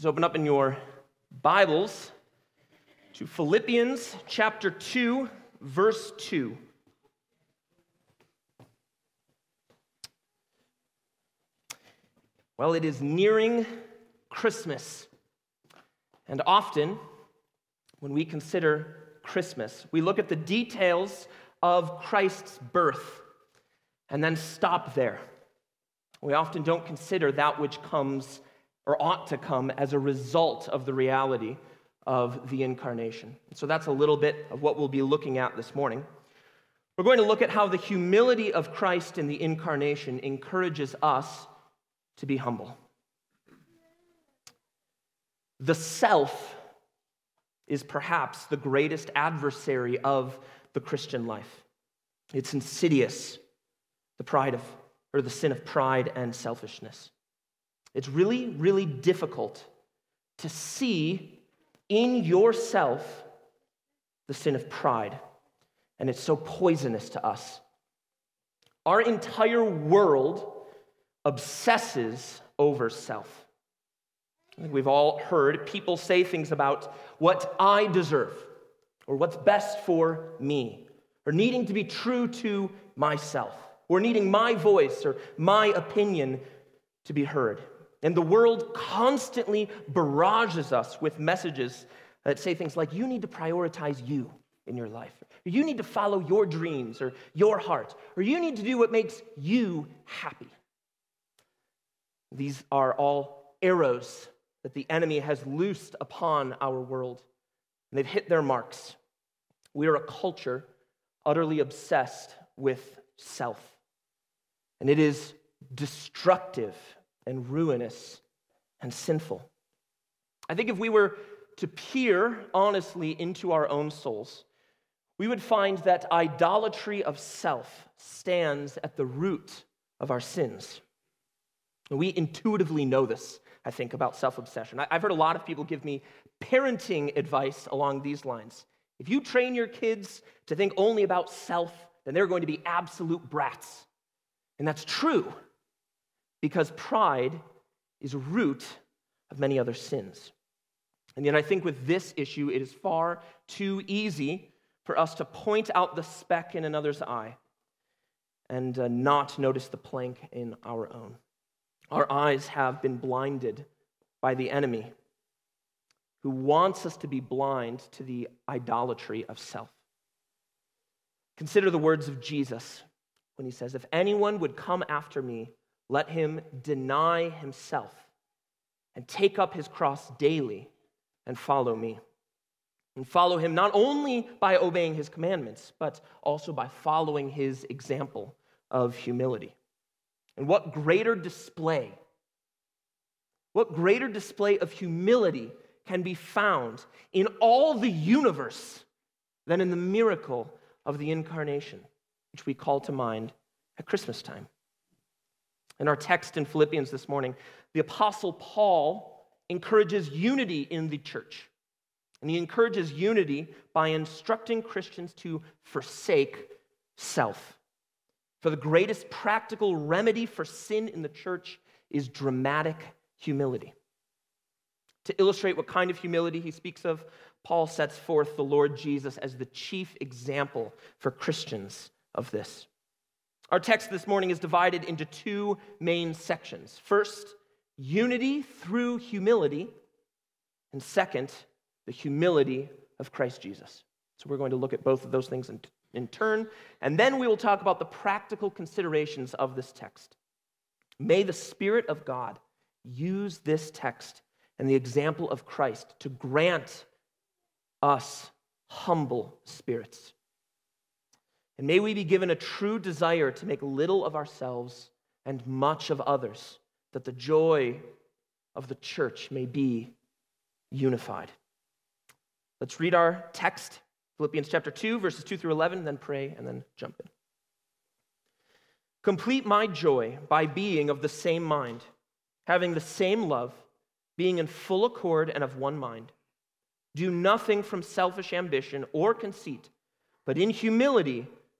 Please open up in your Bibles to Philippians chapter 2, verse 2. Well, it is nearing Christmas. And often, when we consider Christmas, we look at the details of Christ's birth and then stop there. We often don't consider that which comes or ought to come as a result of the reality of the incarnation. So that's a little bit of what we'll be looking at this morning. We're going to look at how the humility of Christ in the incarnation encourages us to be humble. The self is perhaps the greatest adversary of the Christian life. It's insidious, the pride of, or the sin of pride and selfishness. It's really, really difficult to see in yourself the sin of pride, and it's so poisonous to us. Our entire world obsesses over self. I think we've all heard people say things about what I deserve, or what's best for me, or needing to be true to myself, or needing my voice or my opinion to be heard. And the world constantly barrages us with messages that say things like, you need to prioritize you in your life, or you need to follow your dreams or your heart, or you need to do what makes you happy. These are all arrows that the enemy has loosed upon our world, and they've hit their marks. We are a culture utterly obsessed with self, and it is destructive and ruinous and sinful. I think if we were to peer honestly into our own souls, we would find that idolatry of self stands at the root of our sins. We intuitively know this, I think, about self obsession. I've heard a lot of people give me parenting advice along these lines. If you train your kids to think only about self, then they're going to be absolute brats. And that's true because pride is a root of many other sins. And yet, I think with this issue, it is far too easy for us to point out the speck in another's eye and uh, not notice the plank in our own. Our eyes have been blinded by the enemy who wants us to be blind to the idolatry of self. Consider the words of Jesus when he says, If anyone would come after me, let him deny himself and take up his cross daily and follow me. And follow him not only by obeying his commandments, but also by following his example of humility. And what greater display, what greater display of humility can be found in all the universe than in the miracle of the incarnation, which we call to mind at Christmas time? In our text in Philippians this morning, the Apostle Paul encourages unity in the church. And he encourages unity by instructing Christians to forsake self. For the greatest practical remedy for sin in the church is dramatic humility. To illustrate what kind of humility he speaks of, Paul sets forth the Lord Jesus as the chief example for Christians of this. Our text this morning is divided into two main sections. First, unity through humility, and second, the humility of Christ Jesus. So we're going to look at both of those things in, in turn, and then we will talk about the practical considerations of this text. May the Spirit of God use this text and the example of Christ to grant us humble spirits and may we be given a true desire to make little of ourselves and much of others, that the joy of the church may be unified. Let's read our text, Philippians chapter 2, verses 2 through 11, then pray and then jump in. Complete my joy by being of the same mind, having the same love, being in full accord and of one mind. Do nothing from selfish ambition or conceit, but in humility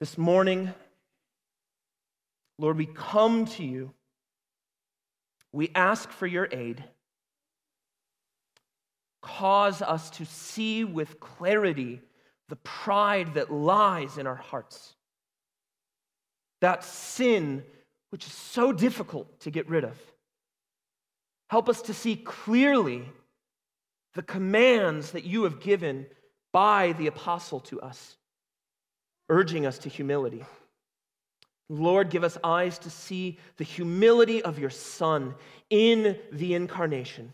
This morning, Lord, we come to you. We ask for your aid cause us to see with clarity the pride that lies in our hearts. That sin which is so difficult to get rid of. Help us to see clearly the commands that you have given by the apostle to us, urging us to humility. Lord, give us eyes to see the humility of your Son in the incarnation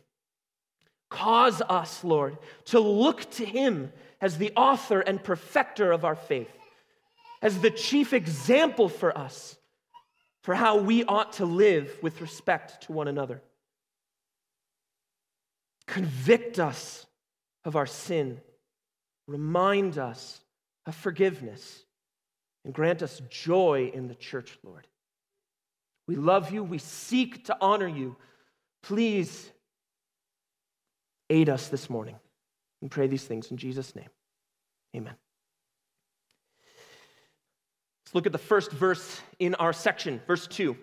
Cause us, Lord, to look to Him as the author and perfecter of our faith, as the chief example for us for how we ought to live with respect to one another. Convict us of our sin, remind us of forgiveness, and grant us joy in the church, Lord. We love you, we seek to honor you. Please Aid us this morning. And pray these things in Jesus' name. Amen. Let's look at the first verse in our section, verse 2.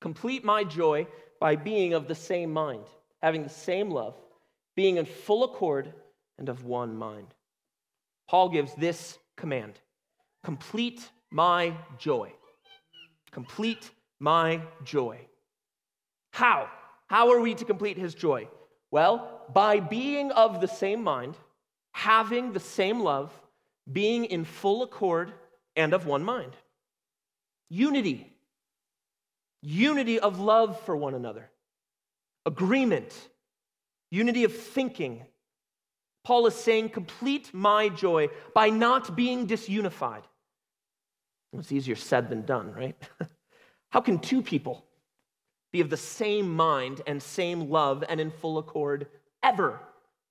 Complete my joy by being of the same mind, having the same love, being in full accord and of one mind. Paul gives this command Complete my joy. Complete my joy. How? How are we to complete his joy? Well, by being of the same mind, having the same love, being in full accord and of one mind. Unity. Unity of love for one another. Agreement. Unity of thinking. Paul is saying, complete my joy by not being disunified. It's easier said than done, right? How can two people be of the same mind and same love and in full accord ever,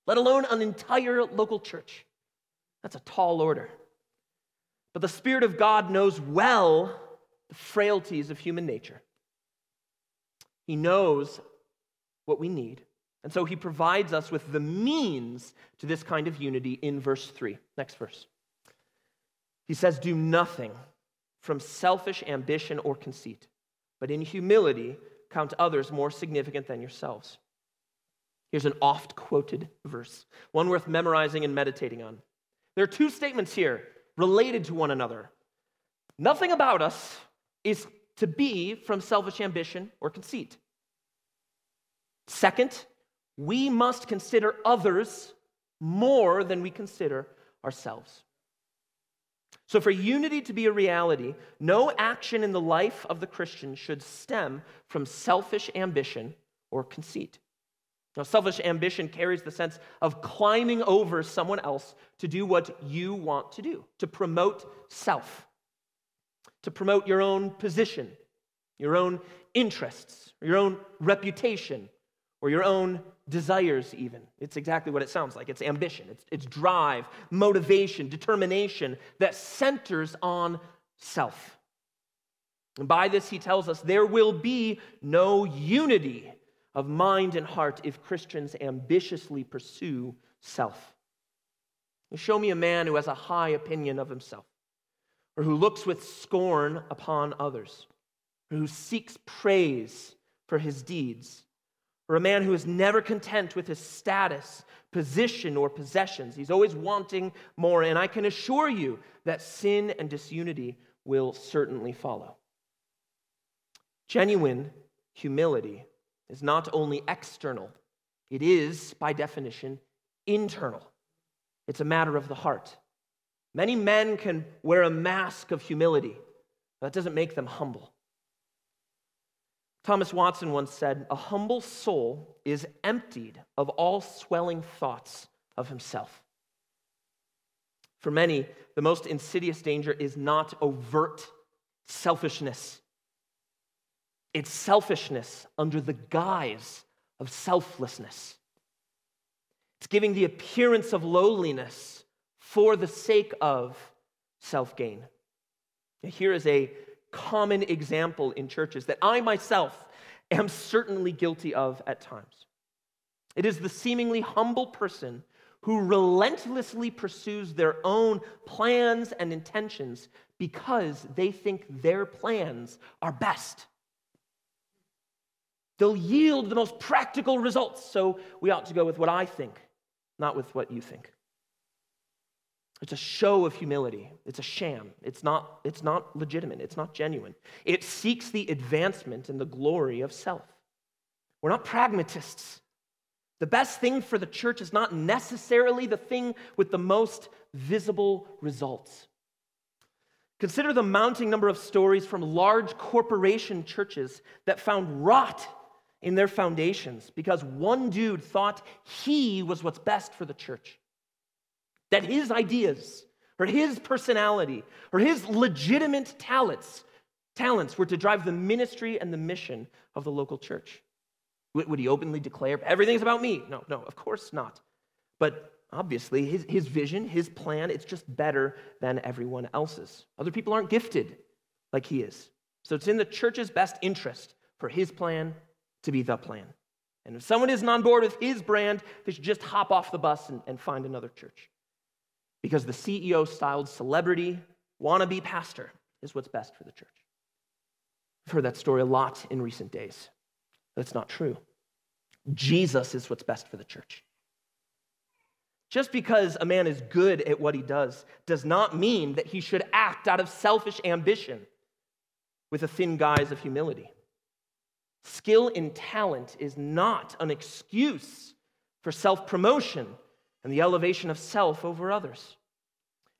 let alone an entire local church. That's a tall order. But the Spirit of God knows well the frailties of human nature. He knows what we need. And so he provides us with the means to this kind of unity in verse 3. Next verse. He says, Do nothing from selfish ambition or conceit, but in humility count others more significant than yourselves. Here's an oft quoted verse, one worth memorizing and meditating on. There are two statements here related to one another. Nothing about us is to be from selfish ambition or conceit. Second, we must consider others more than we consider ourselves. So, for unity to be a reality, no action in the life of the Christian should stem from selfish ambition or conceit. Now, selfish ambition carries the sense of climbing over someone else to do what you want to do, to promote self, to promote your own position, your own interests, your own reputation, or your own desires, even. It's exactly what it sounds like it's ambition, it's, it's drive, motivation, determination that centers on self. And by this, he tells us there will be no unity of mind and heart if Christians ambitiously pursue self. show me a man who has a high opinion of himself, or who looks with scorn upon others, or who seeks praise for his deeds or a man who is never content with his status, position, or possessions. He's always wanting more. And I can assure you that sin and disunity will certainly follow. Genuine humility is not only external, it is, by definition, internal. it's a matter of the heart. Many men can wear a mask of humility, but that doesn't make them humble. Thomas Watson once said, A humble soul is emptied of all swelling thoughts of himself. For many, the most insidious danger is not overt selfishness, it's selfishness under the guise of selflessness. It's giving the appearance of lowliness for the sake of self gain. Here is a common example in churches that I myself am certainly guilty of at times. It is the seemingly humble person who relentlessly pursues their own plans and intentions because they think their plans are best. They'll yield the most practical results, so we ought to go with what I think, not with what you think. It's a show of humility. It's a sham. It's not, it's not legitimate. It's not genuine. It seeks the advancement and the glory of self. We're not pragmatists. The best thing for the church is not necessarily the thing with the most visible results. Consider the mounting number of stories from large corporation churches that found rot in their foundations because one dude thought he was what's best for the church. That his ideas or his personality or his legitimate talents talents were to drive the ministry and the mission of the local church. Would he openly declare everything's about me? No, no, of course not. But obviously, his, his vision, his plan, it's just better than everyone else's. Other people aren't gifted like he is. So it's in the church's best interest for his plan to be the plan. And if someone isn't on board with his brand, they should just hop off the bus and, and find another church because the CEO styled celebrity, wannabe pastor is what's best for the church. I've heard that story a lot in recent days. That's not true. Jesus is what's best for the church. Just because a man is good at what he does does not mean that he should act out of selfish ambition with a thin guise of humility. Skill and talent is not an excuse for self promotion and the elevation of self over others.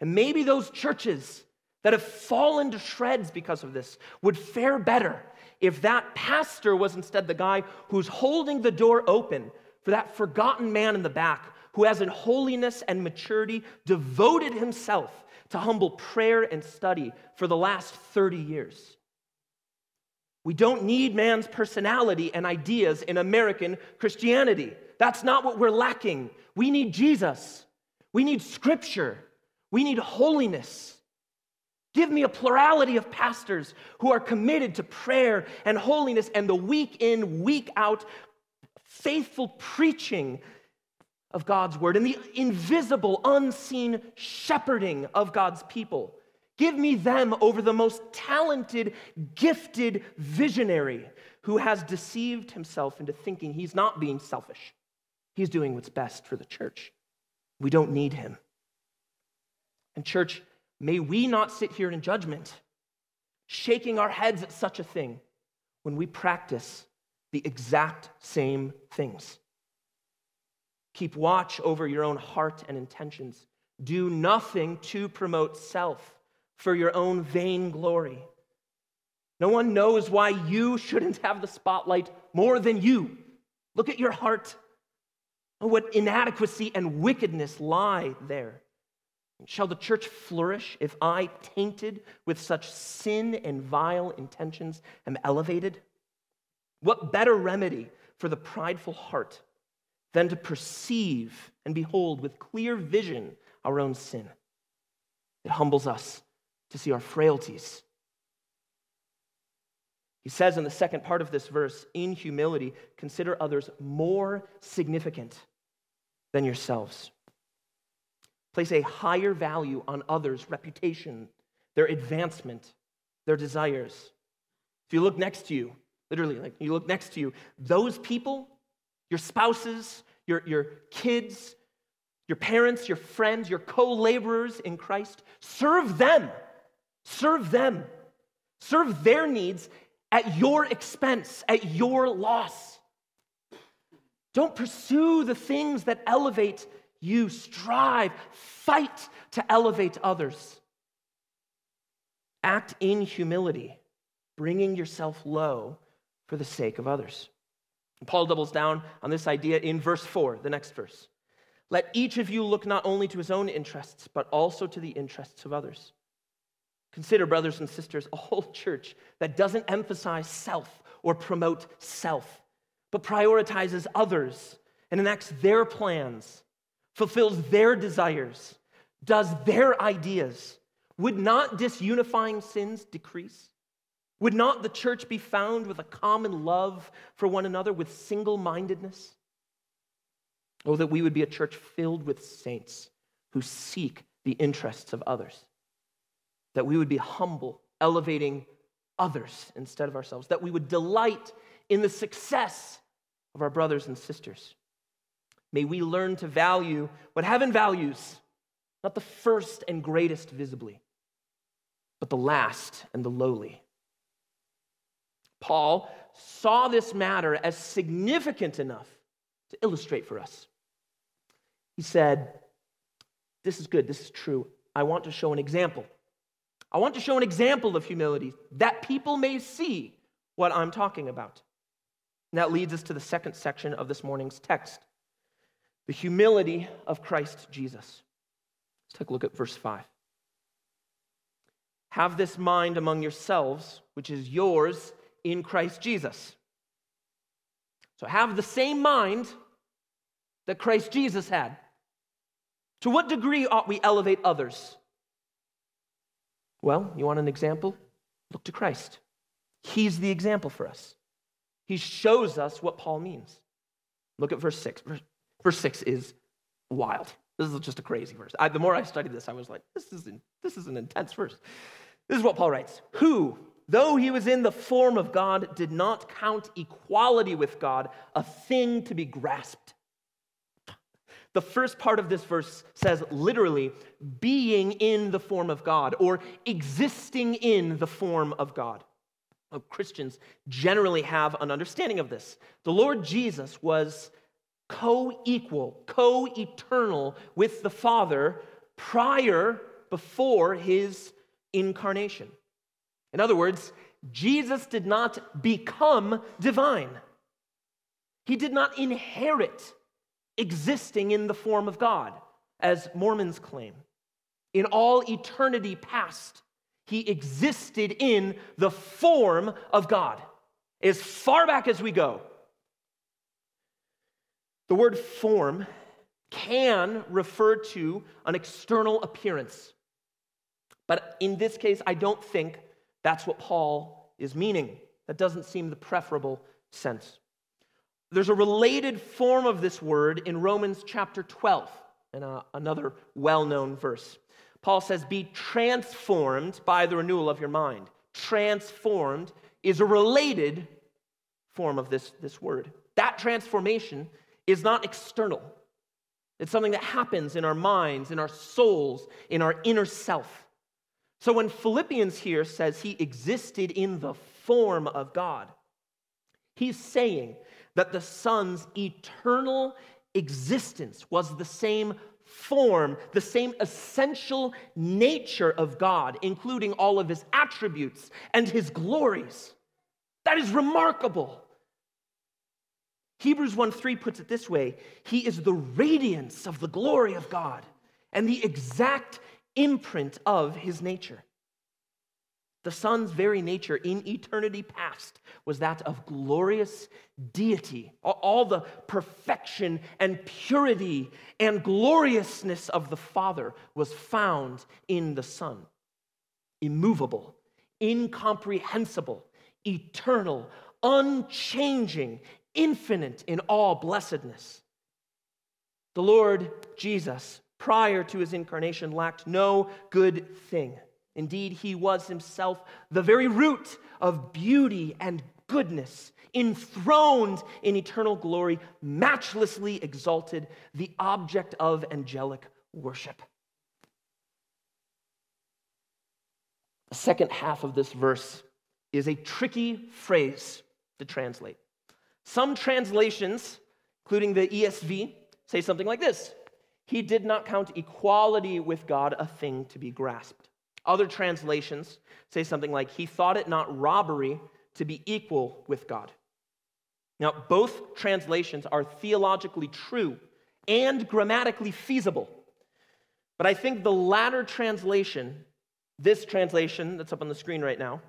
And maybe those churches that have fallen to shreds because of this would fare better if that pastor was instead the guy who's holding the door open for that forgotten man in the back who has in holiness and maturity devoted himself to humble prayer and study for the last 30 years. We don't need man's personality and ideas in American Christianity. That's not what we're lacking. We need Jesus. We need scripture. We need holiness. Give me a plurality of pastors who are committed to prayer and holiness and the week in, week out, faithful preaching of God's word and the invisible, unseen shepherding of God's people. Give me them over the most talented, gifted visionary who has deceived himself into thinking he's not being selfish. He's doing what's best for the church. We don't need him. And, church, may we not sit here in judgment, shaking our heads at such a thing when we practice the exact same things. Keep watch over your own heart and intentions. Do nothing to promote self for your own vain glory. No one knows why you shouldn't have the spotlight more than you. Look at your heart. What inadequacy and wickedness lie there. Shall the church flourish if I, tainted with such sin and vile intentions, am elevated? What better remedy for the prideful heart than to perceive and behold with clear vision our own sin? It humbles us to see our frailties. He says in the second part of this verse, in humility, consider others more significant than yourselves. Place a higher value on others' reputation, their advancement, their desires. If you look next to you, literally, like you look next to you, those people, your spouses, your, your kids, your parents, your friends, your co laborers in Christ, serve them Serve them. Serve their needs at your expense, at your loss. Don't pursue the things that elevate you strive, fight to elevate others. Act in humility, bringing yourself low for the sake of others. Paul doubles down on this idea in verse 4, the next verse. Let each of you look not only to his own interests, but also to the interests of others. Consider, brothers and sisters, a whole church that doesn't emphasize self or promote self, but prioritizes others and enacts their plans, fulfills their desires, does their ideas. Would not disunifying sins decrease? Would not the church be found with a common love for one another, with single mindedness? Oh, that we would be a church filled with saints who seek the interests of others. That we would be humble, elevating others instead of ourselves. That we would delight in the success of our brothers and sisters. May we learn to value what heaven values, not the first and greatest visibly, but the last and the lowly. Paul saw this matter as significant enough to illustrate for us. He said, This is good, this is true. I want to show an example. I want to show an example of humility that people may see what I'm talking about. And that leads us to the second section of this morning's text the humility of Christ Jesus. Let's take a look at verse 5. Have this mind among yourselves, which is yours in Christ Jesus. So have the same mind that Christ Jesus had. To what degree ought we elevate others? Well, you want an example? Look to Christ. He's the example for us. He shows us what Paul means. Look at verse 6. Verse, verse 6 is wild. This is just a crazy verse. I, the more I studied this, I was like, this is, an, this is an intense verse. This is what Paul writes Who, though he was in the form of God, did not count equality with God a thing to be grasped. The first part of this verse says literally, being in the form of God or existing in the form of God. Christians generally have an understanding of this. The Lord Jesus was co equal, co eternal with the Father prior, before his incarnation. In other words, Jesus did not become divine, he did not inherit existing in the form of God, as Mormons claim. In all eternity past, he existed in the form of God. As far back as we go, the word form can refer to an external appearance. But in this case, I don't think that's what Paul is meaning. That doesn't seem the preferable sense. There's a related form of this word in Romans chapter 12, and uh, another well known verse. Paul says, Be transformed by the renewal of your mind. Transformed is a related form of this, this word. That transformation is not external, it's something that happens in our minds, in our souls, in our inner self. So when Philippians here says he existed in the form of God, he's saying that the Son's eternal existence was the same form, the same essential nature of God, including all of his attributes and his glories. That is remarkable. Hebrews 1 3 puts it this way He is the radiance of the glory of God and the exact imprint of his nature. The Son's very nature in eternity past was that of glorious deity. All the perfection and purity and gloriousness of the Father was found in the Son. Immovable, incomprehensible, eternal, unchanging, infinite in all blessedness. The Lord Jesus, prior to his incarnation, lacked no good thing. Indeed, he was himself the very root of beauty and goodness, enthroned in eternal glory, matchlessly exalted, the object of angelic worship. The second half of this verse is a tricky phrase to translate. Some translations, including the ESV, say something like this he did not count equality with God a thing to be grasped. Other translations say something like, he thought it not robbery to be equal with God. Now, both translations are theologically true and grammatically feasible. But I think the latter translation, this translation that's up on the screen right now,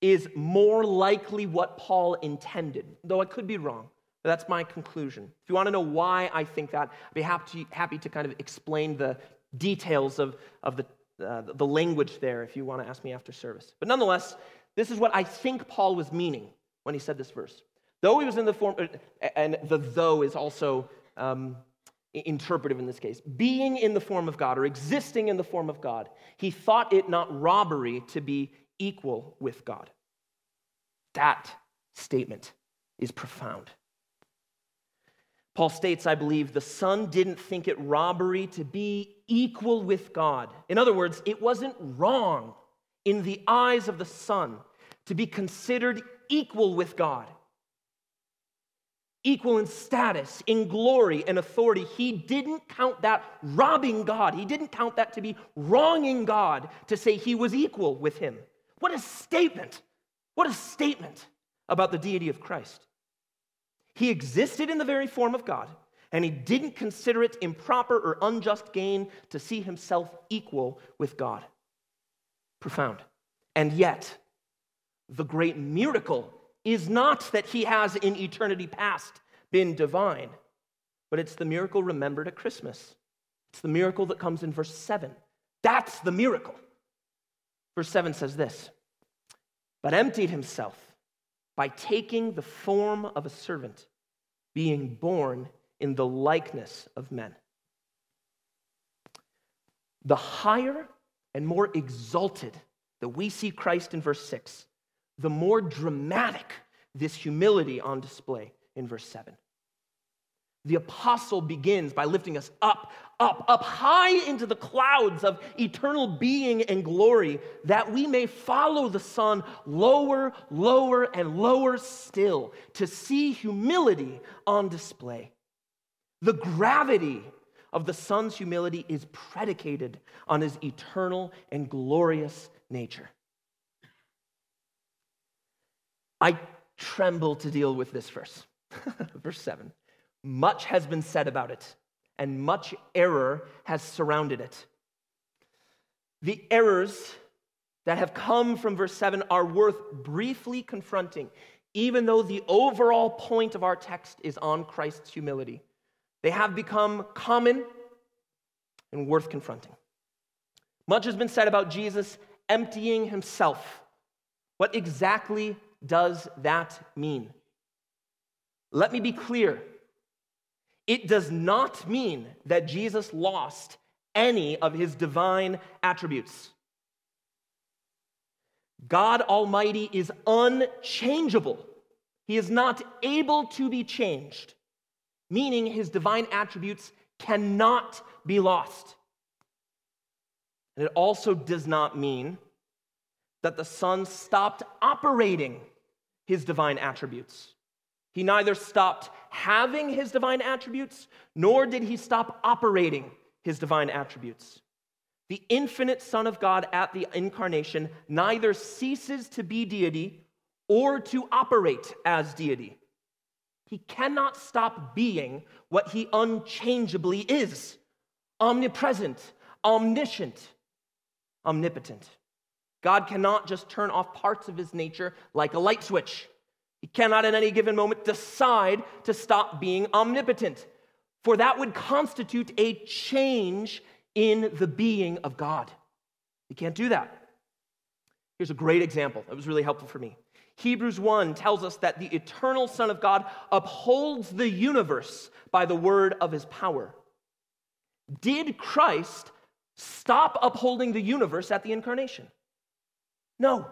is more likely what Paul intended, though I could be wrong. That's my conclusion. If you want to know why I think that, I'd be happy to, happy to kind of explain the details of, of the, uh, the language there if you want to ask me after service. But nonetheless, this is what I think Paul was meaning when he said this verse. Though he was in the form, uh, and the though is also um, interpretive in this case, being in the form of God or existing in the form of God, he thought it not robbery to be equal with God. That statement is profound. Paul states, I believe, the Son didn't think it robbery to be equal with God. In other words, it wasn't wrong in the eyes of the Son to be considered equal with God equal in status, in glory and authority. He didn't count that robbing God. He didn't count that to be wronging God to say he was equal with him. What a statement! What a statement about the deity of Christ. He existed in the very form of God, and he didn't consider it improper or unjust gain to see himself equal with God. Profound. And yet, the great miracle is not that he has in eternity past been divine, but it's the miracle remembered at Christmas. It's the miracle that comes in verse 7. That's the miracle. Verse 7 says this But emptied himself by taking the form of a servant, being born in the likeness of men. The higher and more exalted that we see Christ in verse 6, the more dramatic this humility on display in verse 7. The apostle begins by lifting us up, up, up high into the clouds of eternal being and glory, that we may follow the Son lower, lower, and lower still to see humility on display. The gravity of the Son's humility is predicated on his eternal and glorious nature. I tremble to deal with this verse. verse 7. Much has been said about it, and much error has surrounded it. The errors that have come from verse 7 are worth briefly confronting, even though the overall point of our text is on Christ's humility. They have become common and worth confronting. Much has been said about Jesus emptying himself. What exactly does that mean? Let me be clear. It does not mean that Jesus lost any of his divine attributes. God Almighty is unchangeable. He is not able to be changed, meaning his divine attributes cannot be lost. And it also does not mean that the Son stopped operating his divine attributes. He neither stopped having his divine attributes, nor did he stop operating his divine attributes. The infinite Son of God at the incarnation neither ceases to be deity or to operate as deity. He cannot stop being what he unchangeably is omnipresent, omniscient, omnipotent. God cannot just turn off parts of his nature like a light switch. He cannot at any given moment decide to stop being omnipotent, for that would constitute a change in the being of God. He can't do that. Here's a great example that was really helpful for me. Hebrews 1 tells us that the eternal Son of God upholds the universe by the word of his power. Did Christ stop upholding the universe at the incarnation? No.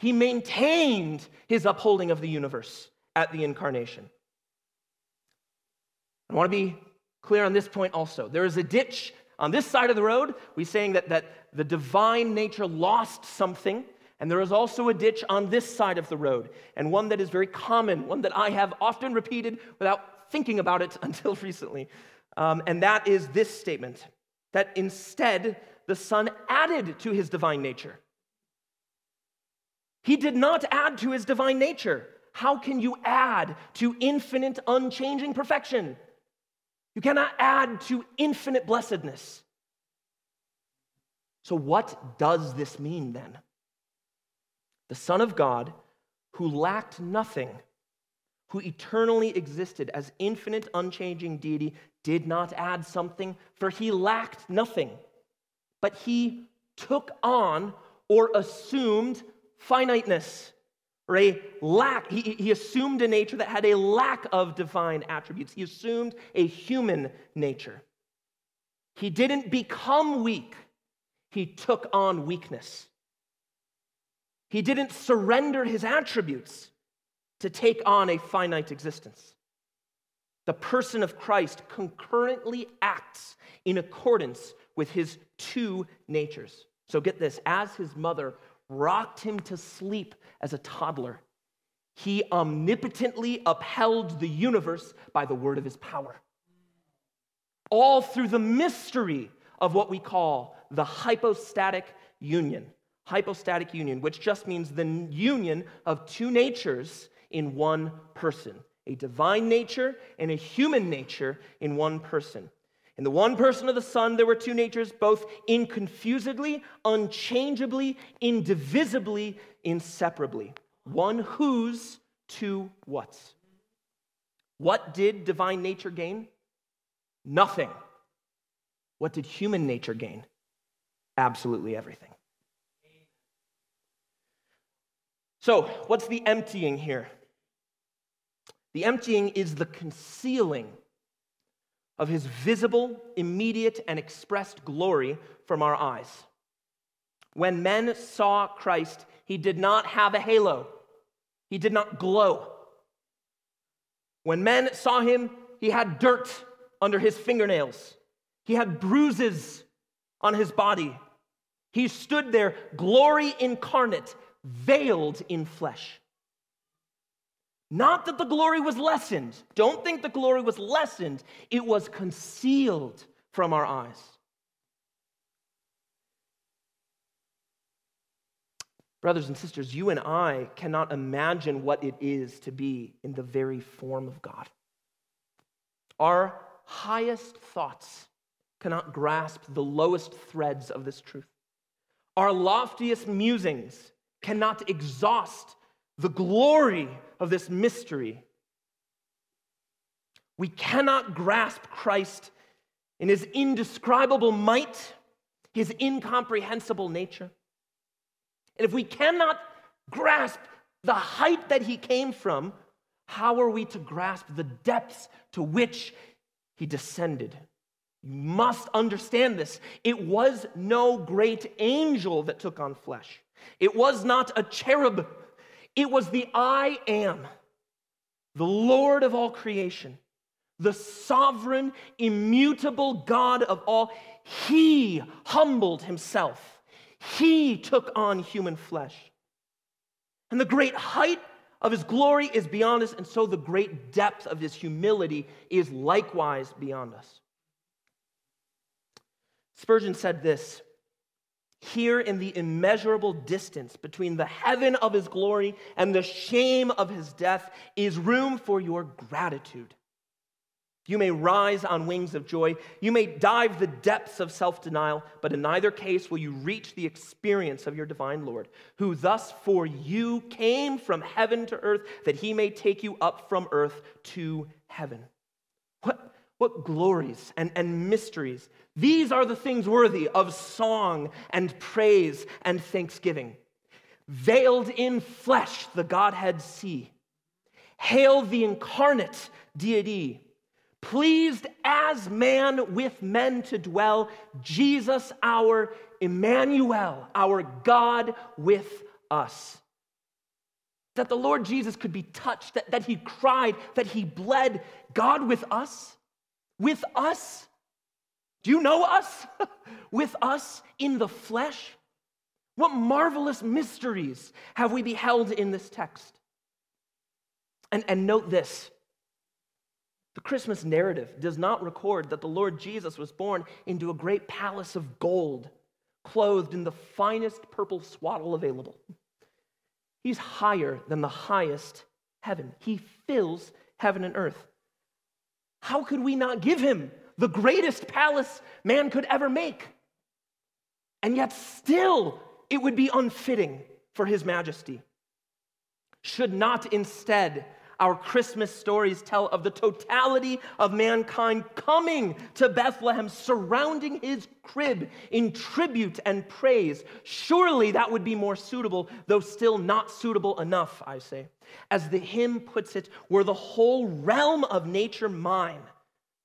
He maintained his upholding of the universe at the incarnation. I want to be clear on this point also. There is a ditch on this side of the road. We're saying that, that the divine nature lost something. And there is also a ditch on this side of the road, and one that is very common, one that I have often repeated without thinking about it until recently. Um, and that is this statement that instead the Son added to his divine nature. He did not add to his divine nature. How can you add to infinite, unchanging perfection? You cannot add to infinite blessedness. So, what does this mean then? The Son of God, who lacked nothing, who eternally existed as infinite, unchanging deity, did not add something, for he lacked nothing. But he took on or assumed finiteness or a lack. He, he assumed a nature that had a lack of divine attributes. He assumed a human nature. He didn't become weak, he took on weakness. He didn't surrender his attributes to take on a finite existence. The person of Christ concurrently acts in accordance with his two natures. So get this as his mother rocked him to sleep as a toddler, he omnipotently upheld the universe by the word of his power. All through the mystery of what we call the hypostatic union. Hypostatic union, which just means the union of two natures in one person a divine nature and a human nature in one person. In the one person of the Son, there were two natures, both inconfusedly, unchangeably, indivisibly, inseparably. One whose, two what's. What did divine nature gain? Nothing. What did human nature gain? Absolutely everything. So, what's the emptying here? The emptying is the concealing of his visible, immediate, and expressed glory from our eyes. When men saw Christ, he did not have a halo, he did not glow. When men saw him, he had dirt under his fingernails, he had bruises on his body. He stood there, glory incarnate, veiled in flesh. Not that the glory was lessened. Don't think the glory was lessened. It was concealed from our eyes. Brothers and sisters, you and I cannot imagine what it is to be in the very form of God. Our highest thoughts cannot grasp the lowest threads of this truth. Our loftiest musings cannot exhaust the glory of this mystery. We cannot grasp Christ in his indescribable might, his incomprehensible nature. And if we cannot grasp the height that he came from, how are we to grasp the depths to which he descended? You must understand this. It was no great angel that took on flesh. It was not a cherub it was the I am, the Lord of all creation, the sovereign, immutable God of all. He humbled himself, he took on human flesh. And the great height of his glory is beyond us, and so the great depth of his humility is likewise beyond us. Spurgeon said this here in the immeasurable distance between the heaven of his glory and the shame of his death is room for your gratitude. You may rise on wings of joy. You may dive the depths of self denial, but in neither case will you reach the experience of your divine Lord, who thus for you came from heaven to earth, that he may take you up from earth to heaven. What, what glories and, and mysteries these are the things worthy of song and praise and thanksgiving. Veiled in flesh, the Godhead see. Hail the incarnate deity. Pleased as man with men to dwell, Jesus our Emmanuel, our God with us. That the Lord Jesus could be touched, that, that he cried, that he bled. God with us? With us? Do you know us? With us in the flesh? What marvelous mysteries have we beheld in this text? And, and note this The Christmas narrative does not record that the Lord Jesus was born into a great palace of gold, clothed in the finest purple swaddle available. He's higher than the highest heaven. He fills heaven and earth. How could we not give him the greatest palace man could ever make? And yet, still, it would be unfitting for his majesty. Should not instead our Christmas stories tell of the totality of mankind coming to Bethlehem, surrounding his crib in tribute and praise. Surely that would be more suitable, though still not suitable enough, I say. As the hymn puts it, were the whole realm of nature mine,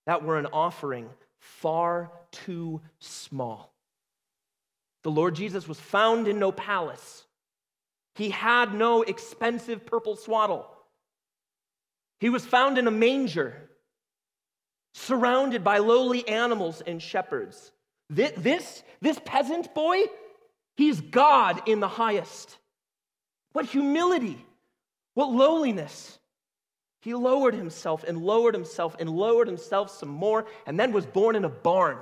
that were an offering far too small. The Lord Jesus was found in no palace. He had no expensive purple swaddle. He was found in a manger, surrounded by lowly animals and shepherds. This, this, this peasant boy, he's God in the highest. What humility, what lowliness. He lowered himself and lowered himself and lowered himself some more, and then was born in a barn.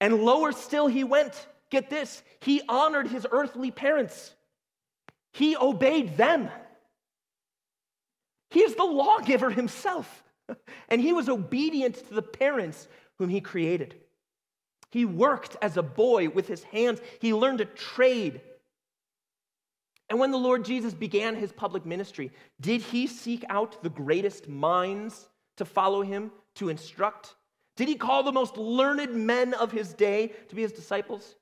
And lower still he went. Get this, he honored his earthly parents, he obeyed them. He is the lawgiver himself, and he was obedient to the parents whom he created. He worked as a boy with his hands, he learned a trade. And when the Lord Jesus began his public ministry, did he seek out the greatest minds to follow him, to instruct? Did he call the most learned men of his day to be his disciples?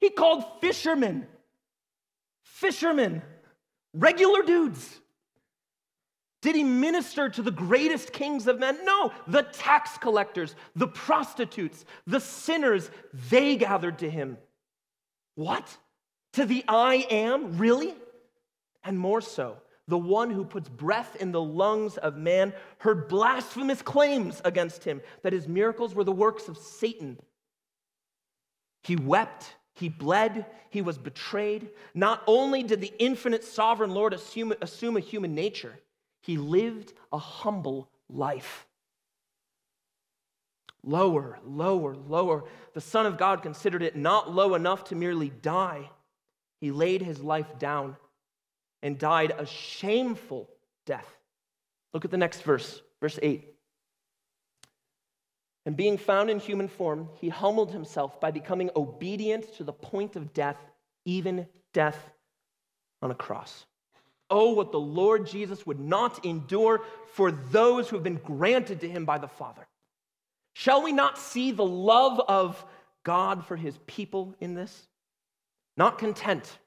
He called fishermen, fishermen, regular dudes. Did he minister to the greatest kings of men? No, the tax collectors, the prostitutes, the sinners, they gathered to him. What? To the I am? Really? And more so, the one who puts breath in the lungs of man heard blasphemous claims against him that his miracles were the works of Satan. He wept, he bled, he was betrayed. Not only did the infinite sovereign Lord assume, assume a human nature, he lived a humble life. Lower, lower, lower. The Son of God considered it not low enough to merely die. He laid his life down and died a shameful death. Look at the next verse, verse 8. And being found in human form, he humbled himself by becoming obedient to the point of death, even death on a cross. Oh, what the Lord Jesus would not endure for those who have been granted to him by the Father. Shall we not see the love of God for his people in this? Not content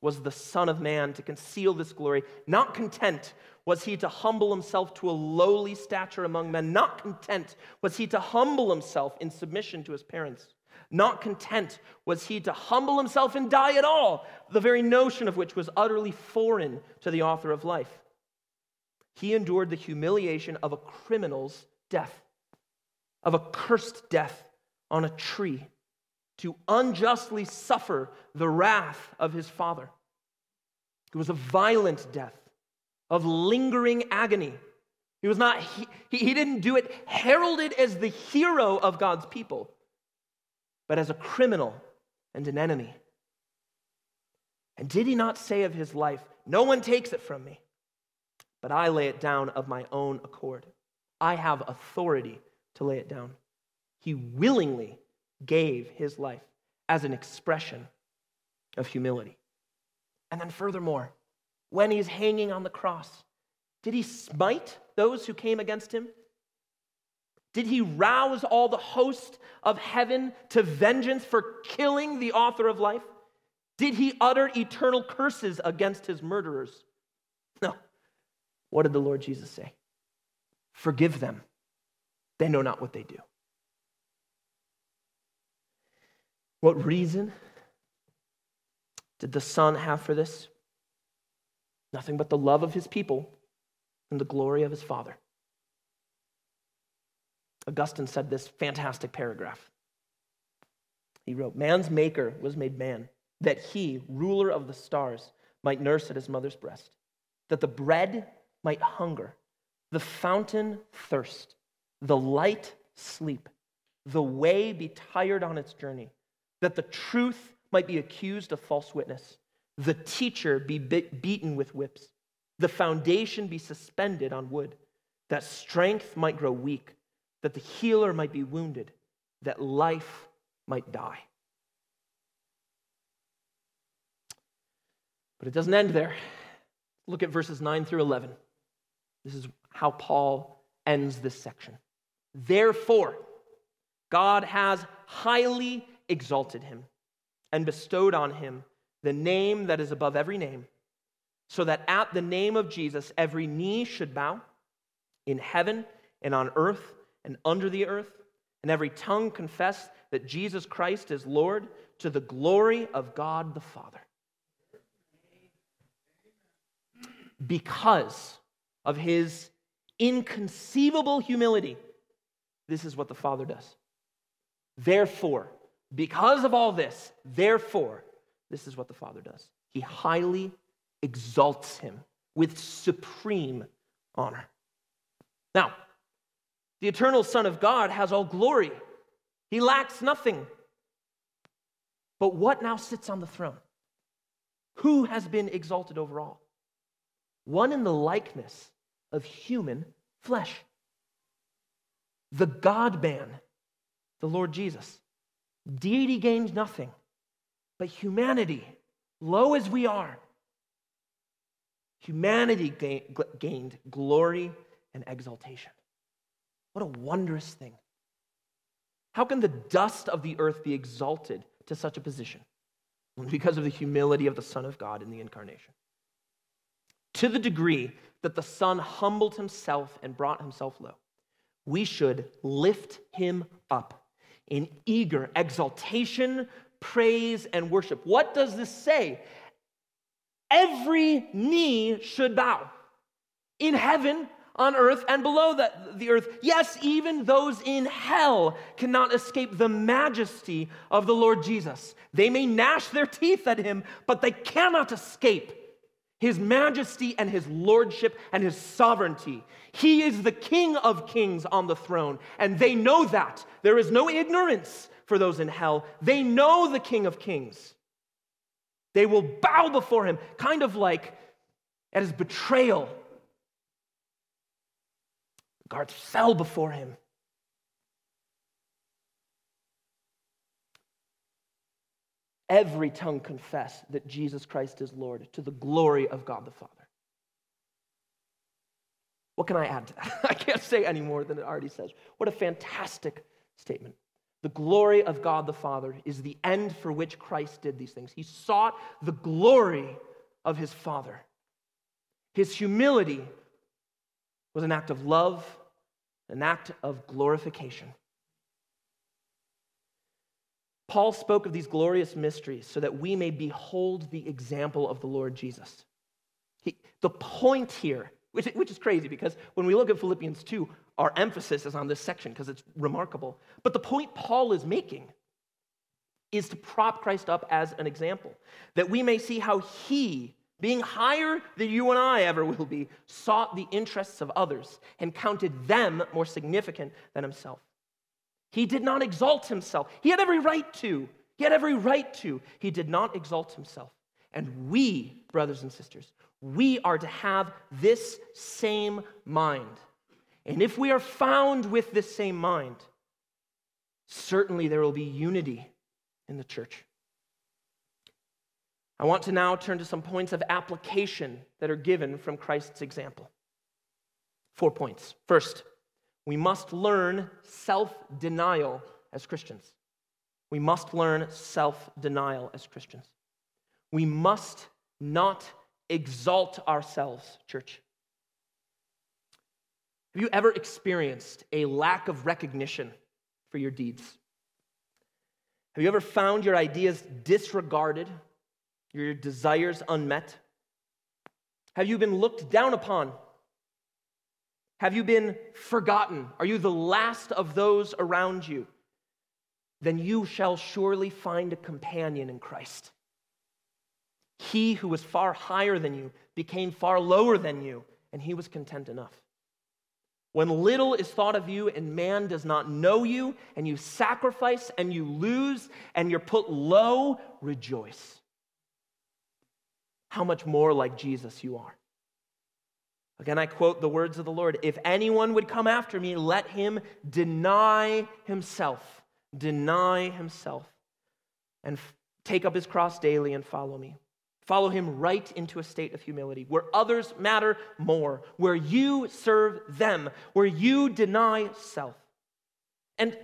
was the Son of Man to conceal this glory. Not content was he to humble himself to a lowly stature among men. Not content was he to humble himself in submission to his parents. Not content was he to humble himself and die at all, the very notion of which was utterly foreign to the author of life. He endured the humiliation of a criminal's death, of a cursed death on a tree, to unjustly suffer the wrath of his father. It was a violent death, of lingering agony. He was not, he, he didn't do it heralded as the hero of God's people but as a criminal and an enemy. And did he not say of his life, No one takes it from me, but I lay it down of my own accord? I have authority to lay it down. He willingly gave his life as an expression of humility. And then, furthermore, when he's hanging on the cross, did he smite those who came against him? Did he rouse all the host of heaven to vengeance for killing the author of life? Did he utter eternal curses against his murderers? No. What did the Lord Jesus say? Forgive them. They know not what they do. What reason did the Son have for this? Nothing but the love of his people and the glory of his Father. Augustine said this fantastic paragraph. He wrote, Man's maker was made man, that he, ruler of the stars, might nurse at his mother's breast, that the bread might hunger, the fountain thirst, the light sleep, the way be tired on its journey, that the truth might be accused of false witness, the teacher be beaten with whips, the foundation be suspended on wood, that strength might grow weak, that the healer might be wounded, that life might die. But it doesn't end there. Look at verses 9 through 11. This is how Paul ends this section. Therefore, God has highly exalted him and bestowed on him the name that is above every name, so that at the name of Jesus every knee should bow in heaven and on earth and under the earth, and every tongue confess that Jesus Christ is Lord to the glory of God the Father. Because of his inconceivable humility, this is what the Father does. Therefore, because of all this, therefore, this is what the Father does. He highly exalts him with supreme honor. Now, the eternal Son of God has all glory, he lacks nothing. But what now sits on the throne? Who has been exalted over all? One in the likeness of human flesh. The God man, the Lord Jesus. Deity gained nothing, but humanity, low as we are, humanity gained glory and exaltation. What a wondrous thing. How can the dust of the earth be exalted to such a position? Because of the humility of the Son of God in the incarnation. To the degree that the Son humbled himself and brought himself low, we should lift him up in eager exaltation, praise, and worship. What does this say? Every knee should bow in heaven, on earth, and below the, the earth. Yes, even those in hell cannot escape the majesty of the Lord Jesus. They may gnash their teeth at him, but they cannot escape his majesty and his lordship and his sovereignty. He is the King of kings on the throne, and they know that. There is no ignorance for those in hell. They know the King of kings. They will bow before him, kind of like at his betrayal. Guards fell before him. every tongue confess that Jesus Christ is Lord to the glory of God the Father. What can I add to that? I can't say any more than it already says. What a fantastic statement. The glory of God the Father is the end for which Christ did these things. He sought the glory of his Father. His humility was an act of love, an act of glorification. Paul spoke of these glorious mysteries so that we may behold the example of the Lord Jesus. He, the point here, which, which is crazy because when we look at Philippians 2, our emphasis is on this section because it's remarkable. But the point Paul is making is to prop Christ up as an example, that we may see how he, being higher than you and I ever will be, sought the interests of others and counted them more significant than himself. He did not exalt himself. He had every right to. He had every right to. He did not exalt himself. And we, brothers and sisters, we are to have this same mind. And if we are found with this same mind, certainly there will be unity in the church. I want to now turn to some points of application that are given from Christ's example. Four points. First, we must learn self denial as Christians. We must learn self denial as Christians. We must not exalt ourselves, church. Have you ever experienced a lack of recognition for your deeds? Have you ever found your ideas disregarded, your desires unmet? Have you been looked down upon have you been forgotten? Are you the last of those around you? Then you shall surely find a companion in Christ. He who was far higher than you became far lower than you, and he was content enough. When little is thought of you and man does not know you, and you sacrifice and you lose and you're put low, rejoice. How much more like Jesus you are. Again, I quote the words of the Lord If anyone would come after me, let him deny himself, deny himself, and f- take up his cross daily and follow me. Follow him right into a state of humility where others matter more, where you serve them, where you deny self. And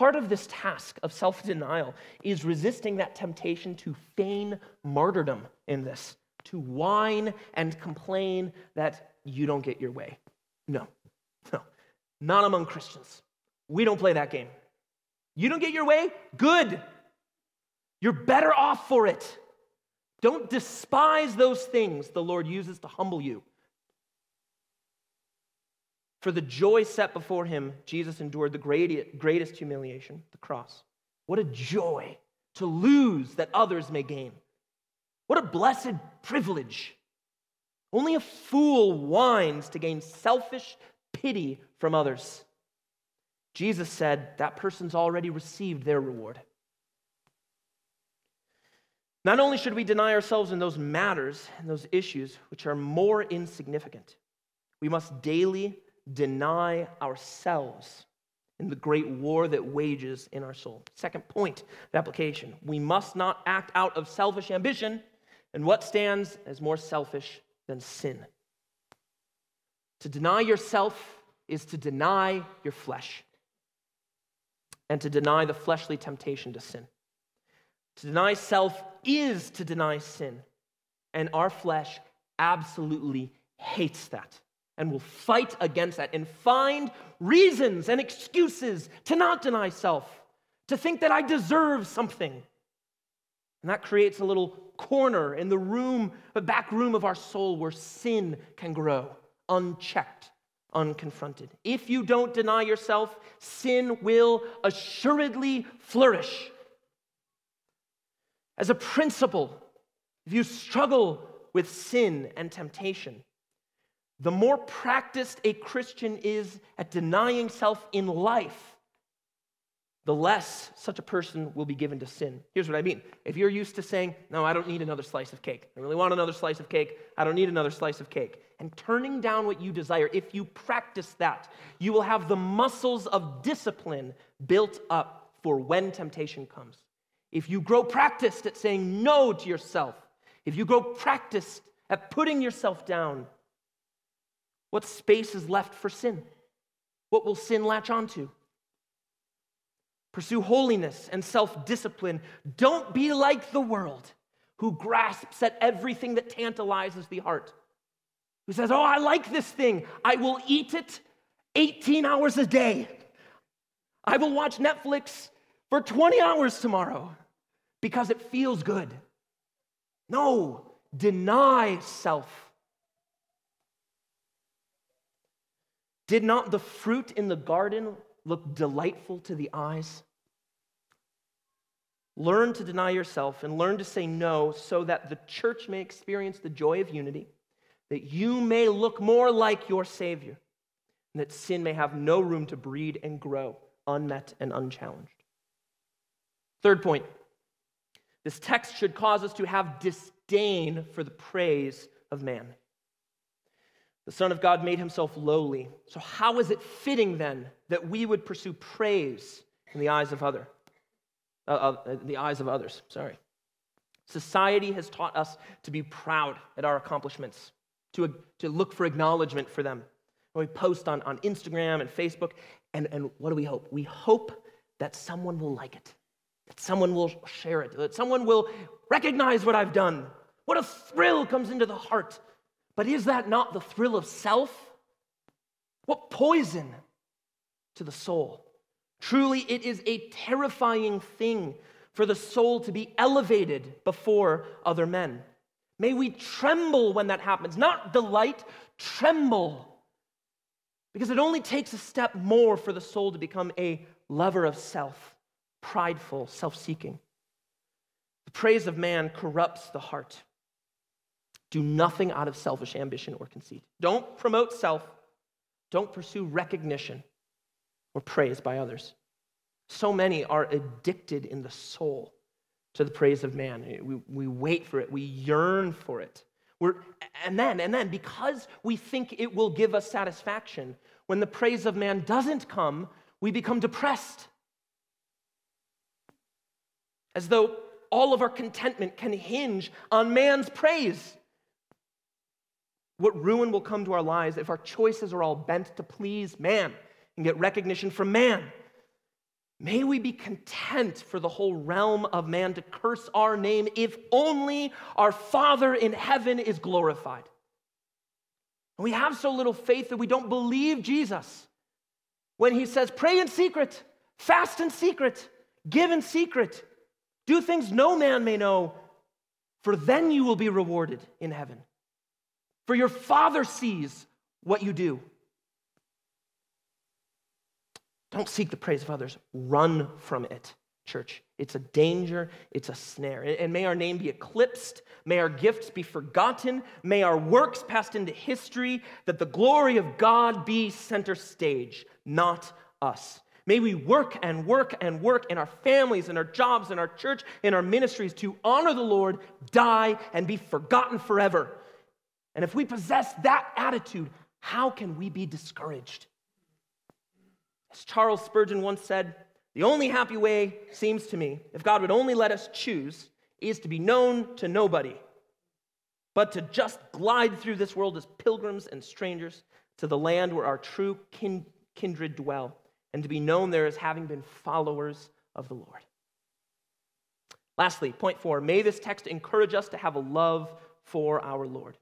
part of this task of self denial is resisting that temptation to feign martyrdom in this, to whine and complain that you don't get your way. No, no, not among Christians. We don't play that game. You don't get your way? Good. You're better off for it. Don't despise those things the Lord uses to humble you. For the joy set before him, Jesus endured the greatest humiliation, the cross. What a joy to lose that others may gain. What a blessed privilege. Only a fool whines to gain selfish pity from others. Jesus said that person's already received their reward. Not only should we deny ourselves in those matters and those issues which are more insignificant, we must daily deny ourselves in the great war that wages in our soul. Second point of application we must not act out of selfish ambition, and what stands as more selfish than sin? To deny yourself is to deny your flesh and to deny the fleshly temptation to sin. To deny self is to deny sin. And our flesh absolutely hates that and will fight against that and find reasons and excuses to not deny self, to think that I deserve something. And that creates a little corner in the room, the back room of our soul where sin can grow unchecked, unconfronted. If you don't deny yourself, sin will assuredly flourish as a principle, if you struggle with sin and temptation, the more practiced a Christian is at denying self in life, the less such a person will be given to sin. Here's what I mean. If you're used to saying, No, I don't need another slice of cake, I really want another slice of cake, I don't need another slice of cake, and turning down what you desire, if you practice that, you will have the muscles of discipline built up for when temptation comes if you grow practiced at saying no to yourself, if you grow practiced at putting yourself down, what space is left for sin? What will sin latch onto? Pursue holiness and self discipline. Don't be like the world who grasps at everything that tantalizes the heart, who says, Oh, I like this thing. I will eat it 18 hours a day. I will watch Netflix for 20 hours tomorrow because it feels good. No, deny self. Did not the fruit in the garden look delightful to the eyes? Learn to deny yourself and learn to say no so that the church may experience the joy of unity, that you may look more like your Savior, and that sin may have no room to breed and grow unmet and unchallenged. Third point this text should cause us to have disdain for the praise of man. The Son of God made himself lowly. So, how is it fitting then that we would pursue praise in the eyes of other, uh, uh, the eyes of others? Sorry. Society has taught us to be proud at our accomplishments, to, to look for acknowledgement for them. we post on, on Instagram and Facebook, and, and what do we hope? We hope that someone will like it that someone will share it, that someone will recognize what I've done. What a thrill comes into the heart. But is that not the thrill of self? What poison to the soul. Truly, it is a terrifying thing for the soul to be elevated before other men. May we tremble when that happens, not delight, tremble. Because it only takes a step more for the soul to become a lover of self prideful, self seeking. The praise of man corrupts the heart. Do nothing out of selfish ambition or conceit. Don't promote self. Don't pursue recognition or praise by others. So many are addicted in the soul to the praise of man. We, we wait for it, we yearn for it. We're, and then, and then, because we think it will give us satisfaction, when the praise of man doesn't come, we become depressed. As though all of our contentment can hinge on man's praise. What ruin will come to our lives if our choices are all bent to please man and get recognition from man? May we be content for the whole realm of man to curse our name if only our Father in heaven is glorified. And we have so little faith that we don't believe Jesus when he says, Pray in secret, fast in secret, give in secret, do things no man may know, for then you will be rewarded in heaven. For your Father sees what you do. Don't seek the praise of others, run from it, church. It's a danger, it's a snare. And may our name be eclipsed, may our gifts be forgotten, may our works passed into history, that the glory of God be center stage, not us. May we work and work and work in our families, in our jobs, in our church, in our ministries to honor the Lord, die, and be forgotten forever. And if we possess that attitude, how can we be discouraged? As Charles Spurgeon once said, the only happy way, seems to me, if God would only let us choose, is to be known to nobody, but to just glide through this world as pilgrims and strangers to the land where our true kin- kindred dwell, and to be known there as having been followers of the Lord. Lastly, point four, may this text encourage us to have a love for our Lord.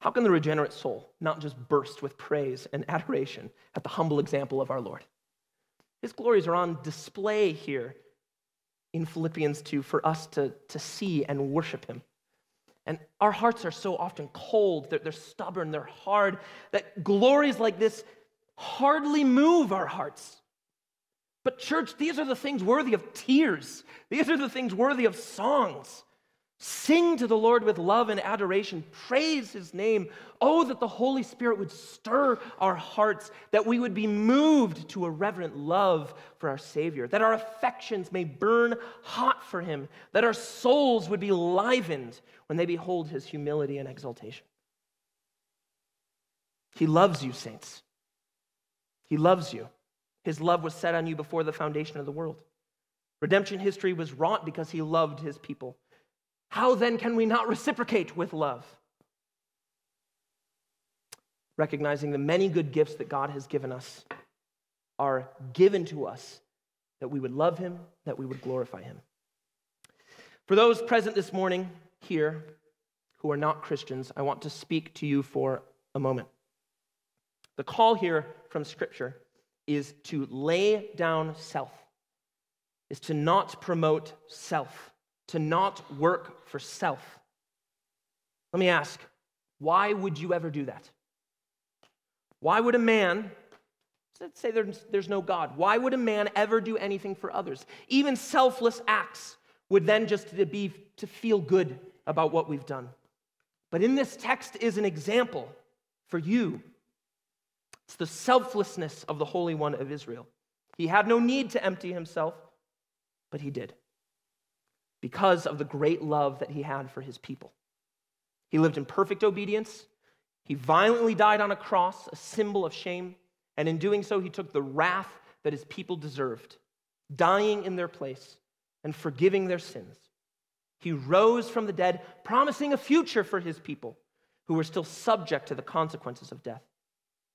How can the regenerate soul not just burst with praise and adoration at the humble example of our Lord? His glories are on display here in Philippians 2 for us to, to see and worship him. And our hearts are so often cold, they're, they're stubborn, they're hard, that glories like this hardly move our hearts. But, church, these are the things worthy of tears. These are the things worthy of songs. Sing to the Lord with love and adoration. Praise his name. Oh, that the Holy Spirit would stir our hearts, that we would be moved to a reverent love for our Savior, that our affections may burn hot for him, that our souls would be livened when they behold his humility and exaltation. He loves you, saints. He loves you. His love was set on you before the foundation of the world. Redemption history was wrought because he loved his people. How then can we not reciprocate with love? Recognizing the many good gifts that God has given us are given to us that we would love him, that we would glorify him. For those present this morning here who are not Christians, I want to speak to you for a moment. The call here from Scripture is to lay down self, is to not promote self to not work for self. Let me ask, why would you ever do that? Why would a man, let's say there's, there's no God, why would a man ever do anything for others? Even selfless acts would then just be to feel good about what we've done. But in this text is an example for you. It's the selflessness of the Holy One of Israel. He had no need to empty himself, but he did because of the great love that he had for his people. He lived in perfect obedience. He violently died on a cross, a symbol of shame, and in doing so, he took the wrath that his people deserved, dying in their place and forgiving their sins. He rose from the dead, promising a future for his people who were still subject to the consequences of death.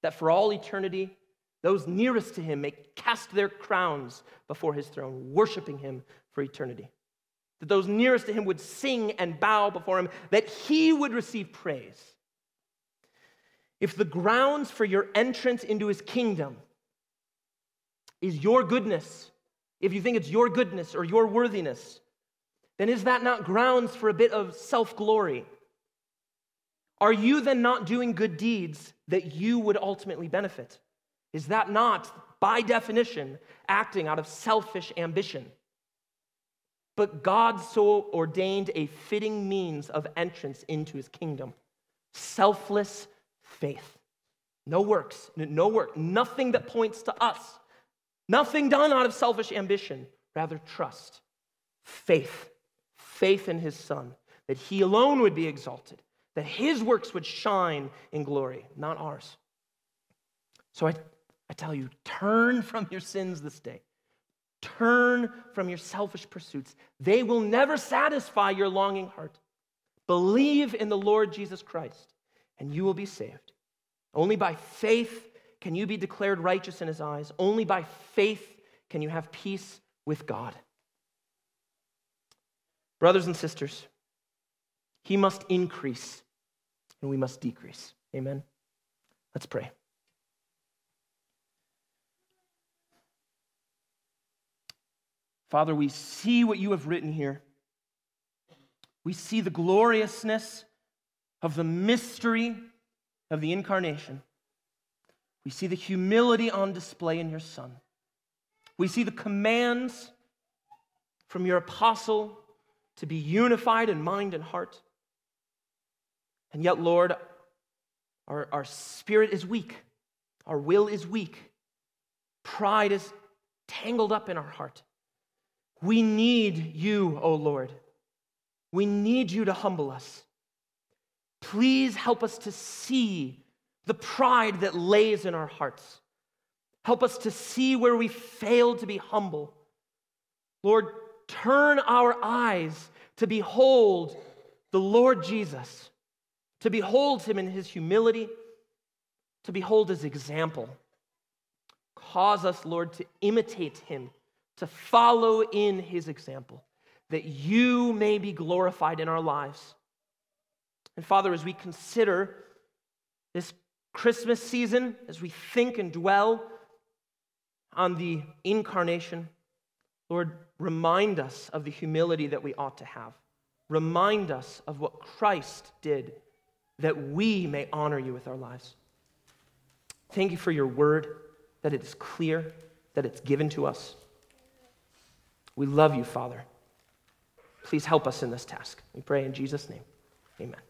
That for all eternity, those nearest to him may cast their crowns before his throne, worshiping him for eternity that those nearest to him would sing and bow before him, that he would receive praise. If the grounds for your entrance into his kingdom is your goodness, if you think it's your goodness or your worthiness, then is that not grounds for a bit of self glory? Are you then not doing good deeds that you would ultimately benefit? Is that not, by definition, acting out of selfish ambition? But God so ordained a fitting means of entrance into his kingdom selfless faith. No works, no work, nothing that points to us, nothing done out of selfish ambition, rather, trust, faith, faith in his Son, that he alone would be exalted, that his works would shine in glory, not ours. So I, I tell you, turn from your sins this day. Turn from your selfish pursuits. They will never satisfy your longing heart. Believe in the Lord Jesus Christ, and you will be saved. Only by faith can you be declared righteous in his eyes. Only by faith can you have peace with God. Brothers and sisters, he must increase and we must decrease. Amen. Let's pray. Father, we see what you have written here. We see the gloriousness of the mystery of the incarnation. We see the humility on display in your Son. We see the commands from your apostle to be unified in mind and heart. And yet, Lord, our, our spirit is weak, our will is weak, pride is tangled up in our heart. We need you, O Lord. We need you to humble us. Please help us to see the pride that lays in our hearts. Help us to see where we fail to be humble. Lord, turn our eyes to behold the Lord Jesus, to behold him in his humility, to behold his example. Cause us, Lord, to imitate him to follow in his example, that you may be glorified in our lives. And Father, as we consider this Christmas season, as we think and dwell on the incarnation, Lord, remind us of the humility that we ought to have. Remind us of what Christ did that we may honor you with our lives. Thank you for your word, that it is clear, that it's given to us. We love you, Father. Please help us in this task. We pray in Jesus' name. Amen.